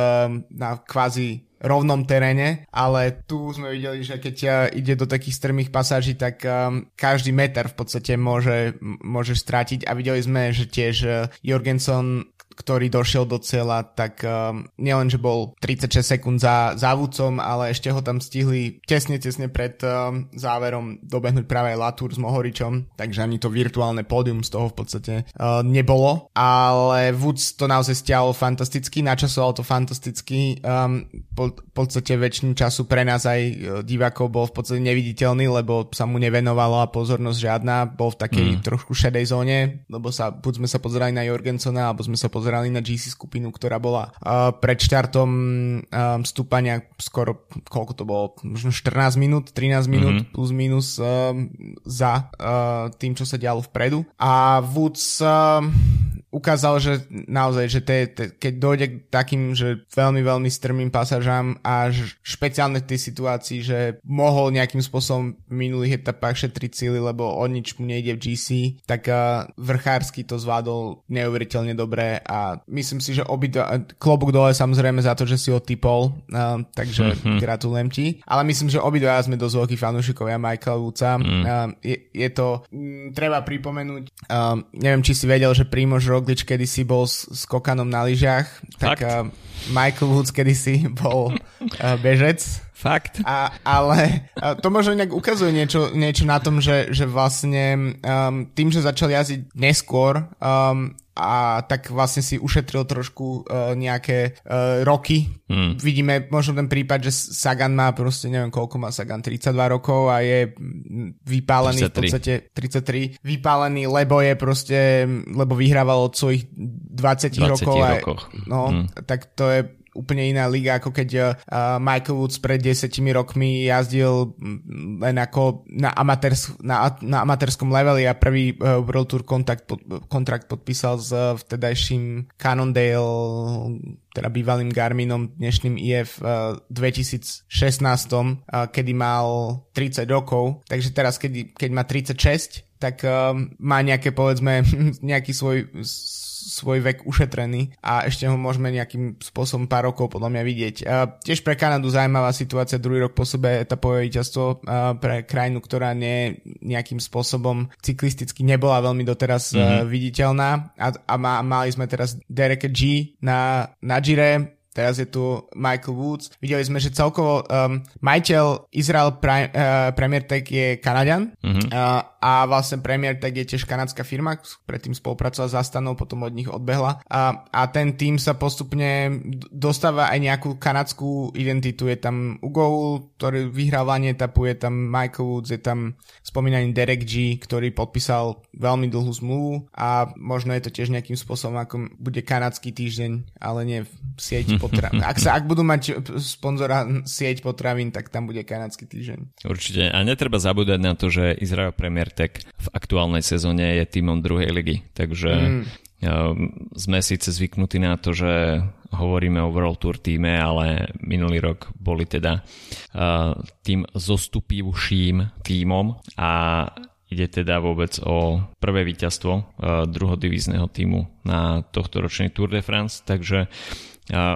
na kvázi rovnom teréne, ale tu sme videli, že keď ide do takých strmých pasáží, tak um, každý meter v podstate môže, môže strátiť. A videli sme, že tiež uh, Jorgenson ktorý došiel do cieľa, tak um, nielen, že bol 36 sekúnd za závodcom, ale ešte ho tam stihli tesne, tesne pred um, záverom dobehnúť práve Latour s Mohoričom, takže ani to virtuálne pódium z toho v podstate uh, nebolo, ale Woods to naozaj stiahol fantasticky, načasoval to fantasticky, um, po, v podstate väčšinu času pre nás aj uh, divákov bol v podstate neviditeľný, lebo sa mu nevenovala pozornosť žiadna, bol v takej mm. trošku šedej zóne, lebo sa, buď sme sa pozerali na Jorgensona, alebo sme sa pozerali pozerali na GC skupinu, ktorá bola uh, pred štartom um, stúpania skoro, koľko to bolo, možno 14 minút, 13 minút mm-hmm. plus minus um, za uh, tým, čo sa dialo vpredu. A Woods um, ukázal, že naozaj, že te, te, keď dojde k takým, že veľmi, veľmi strmým pasažám a špeciálne v tej situácii, že mohol nejakým spôsobom v minulých etapách šetriť síly, lebo o nič mu nejde v GC, tak uh, vrchársky to zvládol neuveriteľne dobre a myslím si, že obi klobúk dole samozrejme za to, že si ho typol, uh, takže mm-hmm. gratulujem ti, ale myslím, že obidva sme dosť veľkí fanúšikovia Michael Woodsa. Mm. Uh, je, je to, m, treba pripomenúť, uh, neviem, či si vedel, že Primož Roglič kedysi bol s, s kokanom na lyžiach, tak uh, Michael Woods kedysi bol uh, bežec. Fakt. A, ale uh, to možno inak ukazuje niečo, niečo na tom, že, že vlastne um, tým, že začal jazdiť neskôr, um, a tak vlastne si ušetril trošku uh, nejaké uh, roky. Mm. Vidíme možno ten prípad, že Sagan má proste, neviem koľko má Sagan, 32 rokov a je vypálený 33. v podstate 33, vypálený, lebo je proste, lebo vyhrával od svojich 20, 20 rokov. A, no, mm. tak to je úplne iná liga, ako keď uh, Michael Woods pred 10 rokmi jazdil len ako na, amatérsk, na, na amatérskom leveli a prvý uh, World Tour kontrakt, pod, kontrakt podpísal s vtedajším Cannondale teda bývalým Garminom, dnešným IF uh, 2016, uh, kedy mal 30 rokov, takže teraz, keď, keď má 36, tak má nejaké, povedzme, nejaký svoj svoj vek ušetrený a ešte ho môžeme nejakým spôsobom pár rokov podľa mňa vidieť. A tiež pre Kanadu zaujímavá situácia, druhý rok po sebe etapové víťazstvo pre krajinu, ktorá nie nejakým spôsobom cyklisticky nebola veľmi doteraz mm-hmm. viditeľná a, a má, mali sme teraz Derek G na, na Gire, Teraz je tu Michael Woods. Videli sme, že celkovo um, majiteľ Israel Prime, uh, Premier Tech je Kanadian mm-hmm. uh, a vlastne Premier Tech je tiež kanadská firma, predtým spolupracovala s Astanou, potom od nich odbehla a, a ten tým sa postupne dostáva aj nejakú kanadskú identitu. Je tam Ugo, ktorý vyhral v etapu, je tam Michael Woods, je tam spomínaný Derek G, ktorý podpísal veľmi dlhú zmluvu a možno je to tiež nejakým spôsobom, ako bude kanadský týždeň, ale nie v sieti potravín. Ak, sa, ak budú mať sponzora sieť potravín, tak tam bude kanadský týždeň. Určite. A netreba zabúdať na to, že Izrael Premier Tech v aktuálnej sezóne je týmom druhej ligy. Takže mm. sme síce zvyknutí na to, že hovoríme o World Tour týme, ale minulý rok boli teda tým zostupivším týmom a ide teda vôbec o prvé víťazstvo druhodivízneho týmu na tohto ročný Tour de France, takže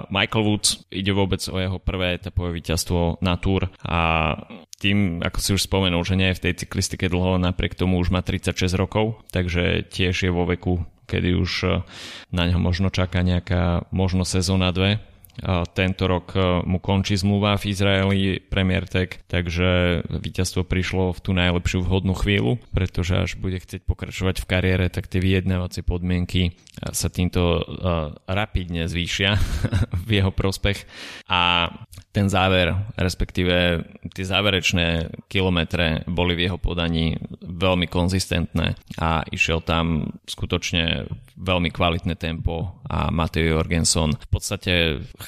Michael Woods ide vôbec o jeho prvé etapové víťazstvo na Tour a tým, ako si už spomenul, že nie je v tej cyklistike dlho, napriek tomu už má 36 rokov, takže tiež je vo veku, kedy už e, na ňo možno čaká nejaká možno sezóna dve tento rok e, mu končí zmluva v Izraeli Premier Tech, takže víťazstvo prišlo v tú najlepšiu vhodnú chvíľu, pretože až bude chcieť pokračovať v kariére, tak tie vyjednávacie podmienky e, sa týmto uh, rapidne zvýšia v jeho prospech. A ten záver, respektíve tie záverečné kilometre boli v jeho podaní veľmi konzistentné a išiel tam skutočne veľmi kvalitné tempo a Matej Jorgenson v podstate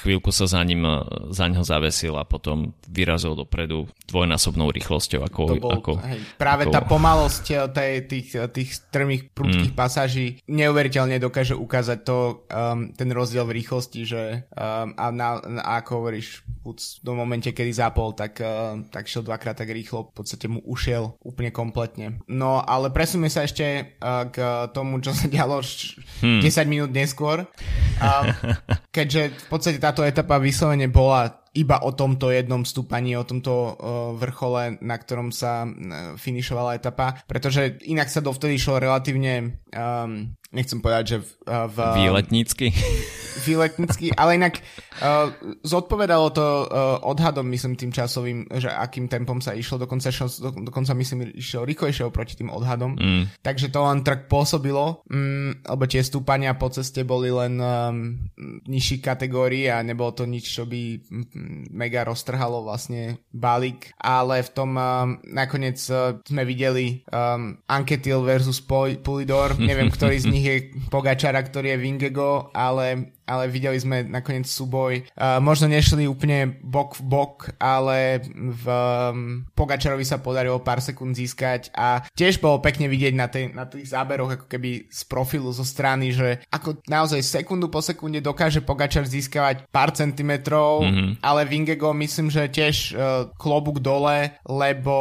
chvíľku sa za ním za ňo zavesil a potom vyrazil dopredu dvojnásobnou rýchlosťou. Ako, to bol, ako, hej, práve ako... tá pomalosť eh, tej, tých, eh, tých strmých prudkých mm. pasáží neuveriteľne dokáže ukázať to, um, ten rozdiel v rýchlosti, že um, a, na, na, ako hovoríš, do momente, kedy zapol, tak, uh, tak šiel dvakrát tak rýchlo, v podstate mu ušiel úplne kompletne. No ale presuňme sa ešte uh, k tomu, čo sa dialo hmm. 10 minút neskôr. Um, keďže v podstate táto etapa vyslovene bola iba o tomto jednom stúpaní, o tomto vrchole, na ktorom sa uh, finišovala etapa, pretože inak sa dovtedy šlo relatívne, um, nechcem povedať, že v... Výletnícky. Výletnícky, ale inak uh, zodpovedalo to uh, odhadom, myslím, tým časovým, že akým tempom sa išlo, dokonca, šlo, do, dokonca myslím, išiel rýchlejšie oproti tým odhadom, mm. takže to len tak pôsobilo, um, lebo tie stúpania po ceste boli len um, nižších kategórií a nebolo to nič, čo by mega roztrhalo vlastne balík, ale v tom um, nakoniec uh, sme videli um, Anketil versus Pulidor, neviem, ktorý z nich je Pogačara, ktorý je Vingego, ale ale videli sme nakoniec súboj. Uh, možno nešli úplne bok v bok, ale v um, Pogačarovi sa podarilo pár sekúnd získať a tiež bolo pekne vidieť na, tej, na tých záberoch ako keby z profilu zo strany, že ako naozaj sekundu po sekunde dokáže Pogačar získavať pár centimetrov, mm-hmm. ale Vingego myslím, že tiež uh, klobúk dole, lebo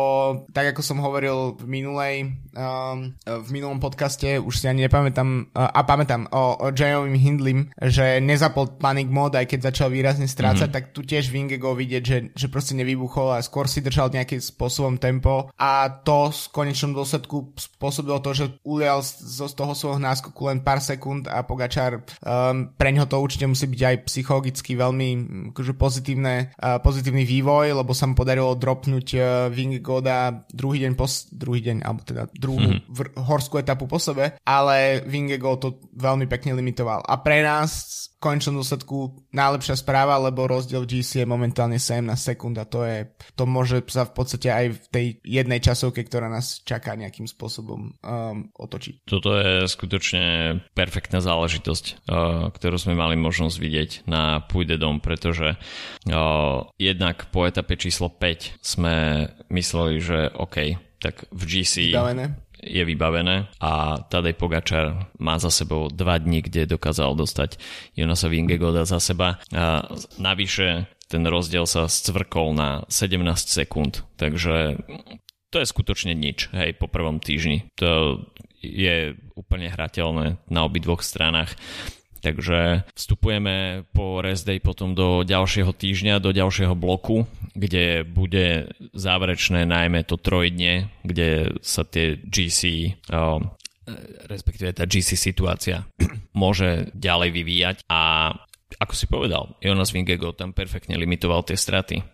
tak ako som hovoril v minulej um, v minulom podcaste, už si ani nepamätám uh, a pamätám o, o Jayovým Hindlim, že nezapol panic mod, aj keď začal výrazne strácať, mm-hmm. tak tu tiež Vingego vidieť, že, že proste nevybuchol a skôr si držal nejakým spôsobom tempo a to v konečnom dôsledku spôsobilo to, že ulial zo z toho svojho náskoku len pár sekúnd a Pogačar um, pre ňo to určite musí byť aj psychologicky veľmi akože pozitívne, uh, pozitívny vývoj, lebo sa mu podarilo dropnúť uh, Vingegoda druhý deň, pos, druhý deň, alebo teda druhú mm-hmm. vr- horskú etapu po sebe, ale Vingego to veľmi pekne limitoval. A pre nás končnom dôsledku najlepšia správa, lebo rozdiel v GC je momentálne 17 sekúnd a to je, to môže sa v podstate aj v tej jednej časovke, ktorá nás čaká nejakým spôsobom um, otočiť. Toto je skutočne perfektná záležitosť, uh, ktorú sme mali možnosť vidieť na Pújde dom, pretože uh, jednak po etape číslo 5 sme mysleli, že OK, tak v GC... Vybavené je vybavené a Tadej Pogačar má za sebou dva dní, kde dokázal dostať Jonasa Vingegoda za seba. A navyše ten rozdiel sa scvrkol na 17 sekúnd, takže to je skutočne nič, hej, po prvom týždni. To je úplne hrateľné na obidvoch stranách. Takže vstupujeme po rest day potom do ďalšieho týždňa, do ďalšieho bloku, kde bude záverečné najmä to trojdne, kde sa tie GC, o, respektíve tá GC situácia môže ďalej vyvíjať. A ako si povedal, Jonas Vingego tam perfektne limitoval tie straty.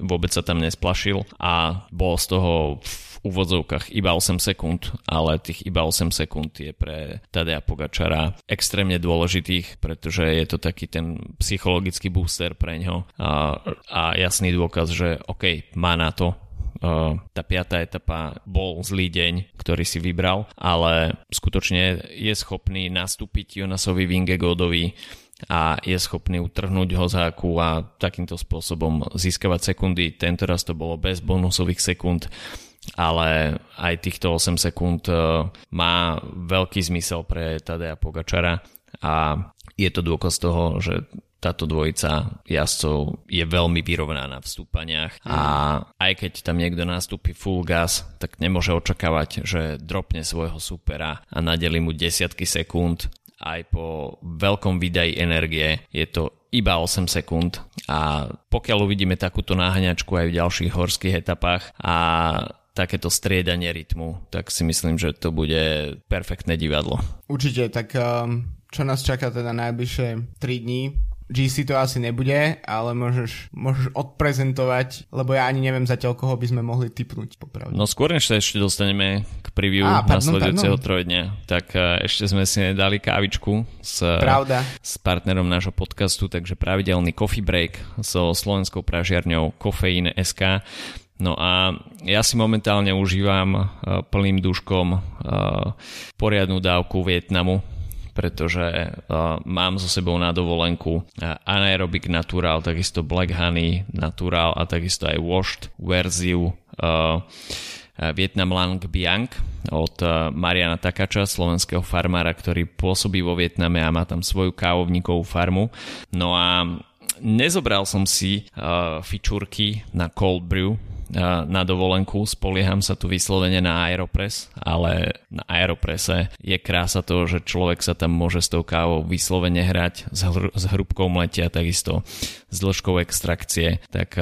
Vôbec sa tam nesplašil a bol z toho v úvodzovkách iba 8 sekúnd, ale tých iba 8 sekúnd je pre Tadea Pogačara extrémne dôležitých, pretože je to taký ten psychologický booster pre ňo a, a jasný dôkaz, že OK, má na to, tá piatá etapa bol zlý deň, ktorý si vybral, ale skutočne je schopný nastúpiť Jonasovi Vingegodovi a je schopný utrhnúť hozáku a takýmto spôsobom získavať sekundy. Tento raz to bolo bez bonusových sekúnd ale aj týchto 8 sekúnd má veľký zmysel pre Tadeja Pogačara a je to dôkaz toho, že táto dvojica jazdcov je veľmi vyrovnaná v stúpaniach a aj keď tam niekto nastúpi full gas, tak nemôže očakávať, že dropne svojho supera a nadeli mu desiatky sekúnd. Aj po veľkom výdaji energie je to iba 8 sekúnd a pokiaľ uvidíme takúto náhaňačku aj v ďalších horských etapách a takéto striedanie rytmu, tak si myslím, že to bude perfektné divadlo. Určite, tak um, čo nás čaká teda najbližšie 3 dní? GC to asi nebude, ale môžeš, môžeš odprezentovať, lebo ja ani neviem zatiaľ, koho by sme mohli typnúť popravde. No skôr, než sa ešte dostaneme k preview Á, nasledujúceho trojdňa, tak e, ešte sme si nedali kávičku s, Pravda. s partnerom nášho podcastu, takže pravidelný coffee break so slovenskou pražiarňou Kofeín SK. No a ja si momentálne užívam uh, plným duškom poriadnu dávku Vietnamu, pretože uh, mám so sebou na dovolenku uh, Anaerobic Natural, takisto Black Honey Natural a takisto aj Washed verziu uh, Vietnam Lang Biang od Mariana Takača, slovenského farmára, ktorý pôsobí vo Vietname a má tam svoju kávovníkovú farmu. No a nezobral som si uh, fičúrky na cold brew, na dovolenku, spolieham sa tu vyslovene na Aeropress, ale na Aeropresse je krása toho, že človek sa tam môže s tou kávou vyslovene hrať s, hr- s hrubkou mletia, takisto s dĺžkou extrakcie, tak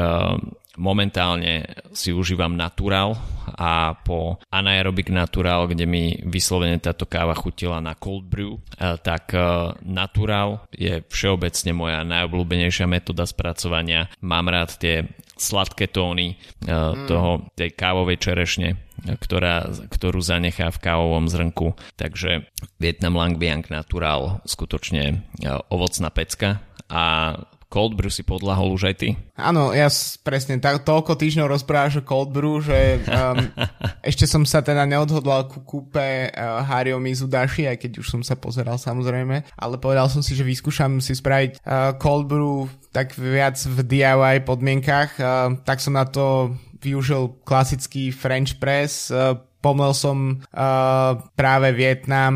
momentálne si užívam Natural a po Anaerobic Natural, kde mi vyslovene táto káva chutila na cold brew, tak Natural je všeobecne moja najobľúbenejšia metóda spracovania. Mám rád tie sladké tóny uh, toho, tej kávovej čerešne, ktorá, ktorú zanechá v kávovom zrnku. Takže Vietnam Lang Biang Natural skutočne uh, ovocná pecka a Cold brew si podľahol už aj ty? Áno, ja presne tak, toľko týždňov rozprávaš o cold brew, že um, ešte som sa teda neodhodlal ku kúpe uh, Hario Mizudashi, aj keď už som sa pozeral samozrejme, ale povedal som si, že vyskúšam si spraviť uh, cold brew tak viac v DIY podmienkach, uh, tak som na to využil klasický French press, uh, pomel som uh, práve Vietnam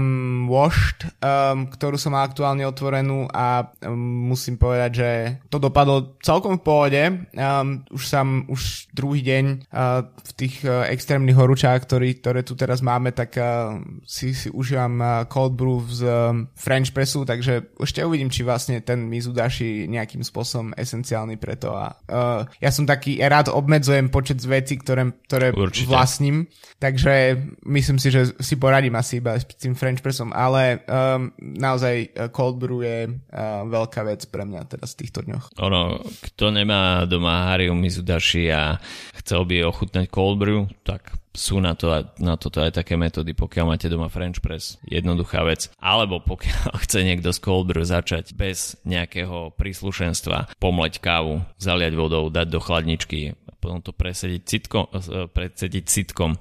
Washed, um, ktorú som mal aktuálne otvorenú a um, musím povedať, že to dopadlo celkom v pohode. Um, už sam, už druhý deň uh, v tých uh, extrémnych horúčách, ktorý, ktoré tu teraz máme, tak uh, si, si užívam uh, cold brew z um, French pressu, takže ešte uvidím, či vlastne ten Mizudashi nejakým spôsobom esenciálny preto. A, uh, ja som taký, ja rád obmedzujem počet vecí, ktoré, ktoré vlastním, takže Takže myslím si, že si poradím asi iba s tým French pressom, ale um, naozaj uh, cold brew je uh, veľká vec pre mňa teraz v týchto dňoch. Ono, kto nemá doma Hariu Mizudashi a chcel by ochutnať cold brew, tak sú na, to, na toto aj také metódy, pokiaľ máte doma French press, jednoduchá vec. Alebo pokiaľ chce niekto z cold brew začať bez nejakého príslušenstva, pomleť kávu, zaliať vodou, dať do chladničky, potom to presediť, citkom, e, presediť sitkom.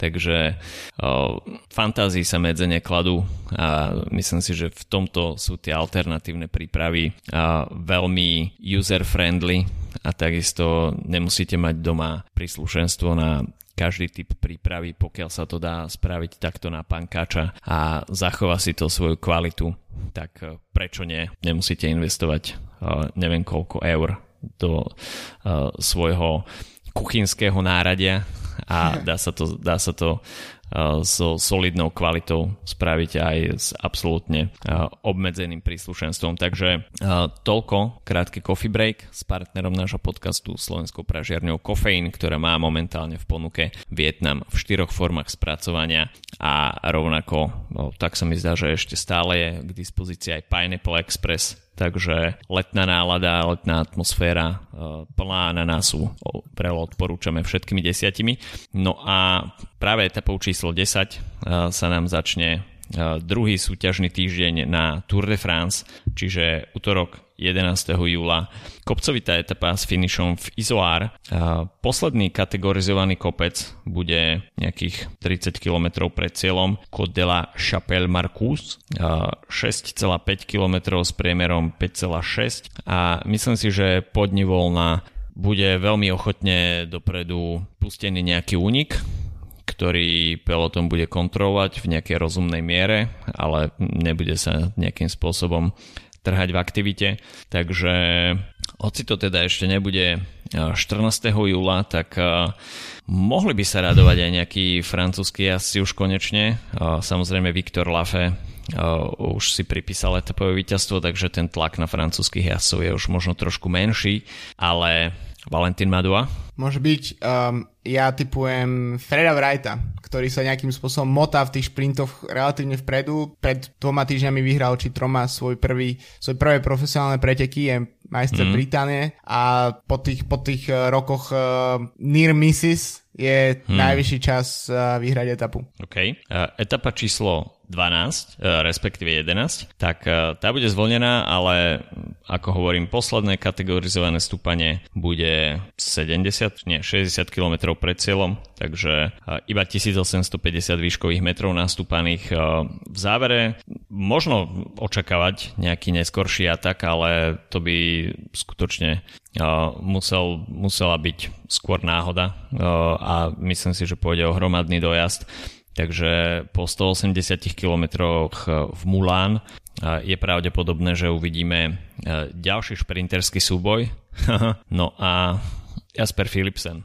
Takže o, fantázii sa medze nekladú a myslím si, že v tomto sú tie alternatívne prípravy a, veľmi user-friendly a takisto nemusíte mať doma príslušenstvo na každý typ prípravy, pokiaľ sa to dá spraviť takto na pankáča a zachová si to svoju kvalitu, tak e, prečo nie? Nemusíte investovať neviem koľko eur do uh, svojho kuchynského náradia a dá sa to, dá sa to uh, so solidnou kvalitou spraviť aj s absolútne uh, obmedzeným príslušenstvom. Takže uh, toľko krátky coffee break s partnerom nášho podcastu Slovenskou pražiarňou Kofeín, ktorá má momentálne v ponuke Vietnam v štyroch formách spracovania a rovnako, no, tak sa mi zdá, že ešte stále je k dispozícii aj Pineapple Express takže letná nálada, letná atmosféra e, plná ananásu vrelo odporúčame všetkými desiatimi. No a práve etapou číslo 10 e, sa nám začne e, druhý súťažný týždeň na Tour de France, čiže útorok 11. júla. Kopcovitá etapa s finišom v Izoár. Posledný kategorizovaný kopec bude nejakých 30 km pred cieľom Côte de la Chapelle Marcus, 6,5 km s priemerom 5,6 a myslím si, že podnivolná bude veľmi ochotne dopredu pustený nejaký únik ktorý peloton bude kontrolovať v nejakej rozumnej miere, ale nebude sa nejakým spôsobom trhať v aktivite. Takže hoci to teda ešte nebude 14. júla, tak mohli by sa radovať aj nejakí francúzski jazdci už konečne. Samozrejme Viktor Lafe už si pripísal etapové víťazstvo, takže ten tlak na francúzskych jazdcov je už možno trošku menší, ale Valentín Madua? Môže byť. Um, ja typujem Freda Wrighta, ktorý sa nejakým spôsobom motá v tých šprintoch relatívne vpredu. Pred dvoma týždňami vyhral či troma svoj prvý, svoj prvé profesionálne preteky, je majster mm. Británie a po tých, po tých uh, rokoch uh, near misses je hmm. najvyšší čas uh, vyhrať etapu. OK. Uh, etapa číslo 12, e, respektíve 11, tak e, tá bude zvolnená, ale ako hovorím, posledné kategorizované stúpanie bude 70, nie 60 km pred cieľom, takže e, iba 1850 výškových metrov nastúpaných. V závere možno očakávať nejaký neskorší atak, ale to by skutočne musel, musela byť skôr náhoda a myslím si, že pôjde o hromadný dojazd Takže po 180 km v Mulán je pravdepodobné, že uvidíme e, ďalší šprinterský súboj. no a Jasper Philipsen.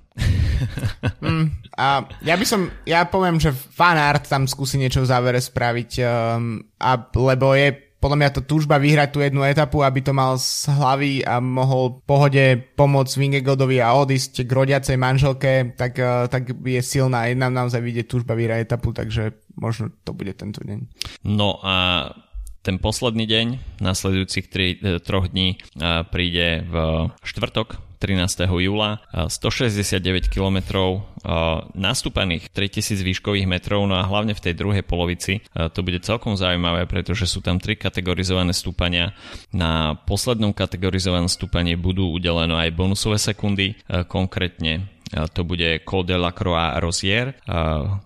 mm, a ja by som, ja poviem, že fanart tam skúsi niečo v závere spraviť, um, a, lebo je podľa mňa to túžba vyhrať tú jednu etapu, aby to mal z hlavy a mohol pohode pomôcť Vingegodovi a odísť k rodiacej manželke, tak, uh, tak je silná. Jedna naozaj vidieť túžba vyhrať etapu, takže možno to bude tento deň. No a ten posledný deň, nasledujúcich tri, e, troch dní, e, príde v štvrtok, 13. júla, 169 km nastúpaných 3000 výškových metrov, no a hlavne v tej druhej polovici to bude celkom zaujímavé, pretože sú tam tri kategorizované stúpania. Na poslednom kategorizovanom stúpaní budú udelené aj bonusové sekundy, konkrétne to bude Col de la Croix Rosier,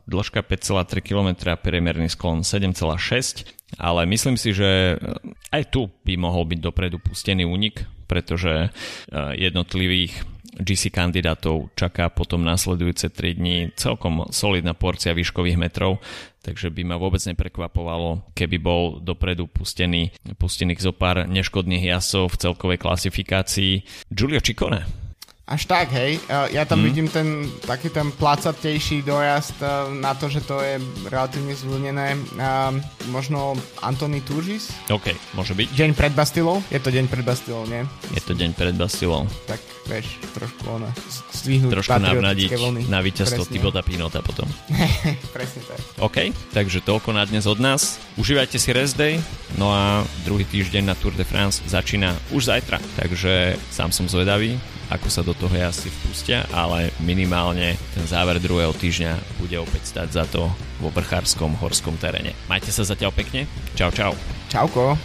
dĺžka 5,3 km, priemerný sklon 7,6 ale myslím si, že aj tu by mohol byť dopredu pustený únik, pretože eh, jednotlivých GC kandidátov čaká potom následujúce 3 dní celkom solidná porcia výškových metrov, takže by ma vôbec neprekvapovalo, keby bol dopredu pustený, pustených zo pár neškodných jasov v celkovej klasifikácii. Giulio Ciccone až tak, hej. Ja tam hmm. vidím ten taký ten placatejší dojazd e, na to, že to je relatívne zvlnené. Možno Antony Turžis? OK, môže byť. Deň pred Bastilou? Je to deň pred Bastilou, nie? Je to deň pred Bastilou. Tak, vieš, trošku ono, zdvihnúť Trošku navnadiť vlny. na víťazstvo Tibota Pinota potom. Presne tak. OK, takže toľko na dnes od nás. Užívajte si rest day, no a druhý týždeň na Tour de France začína už zajtra, takže sám som zvedavý, ako sa do toho asi vpustia, ale minimálne ten záver druhého týždňa bude opäť stať za to vo vrchárskom horskom teréne. Majte sa zatiaľ pekne. Čau, čau. Čauko.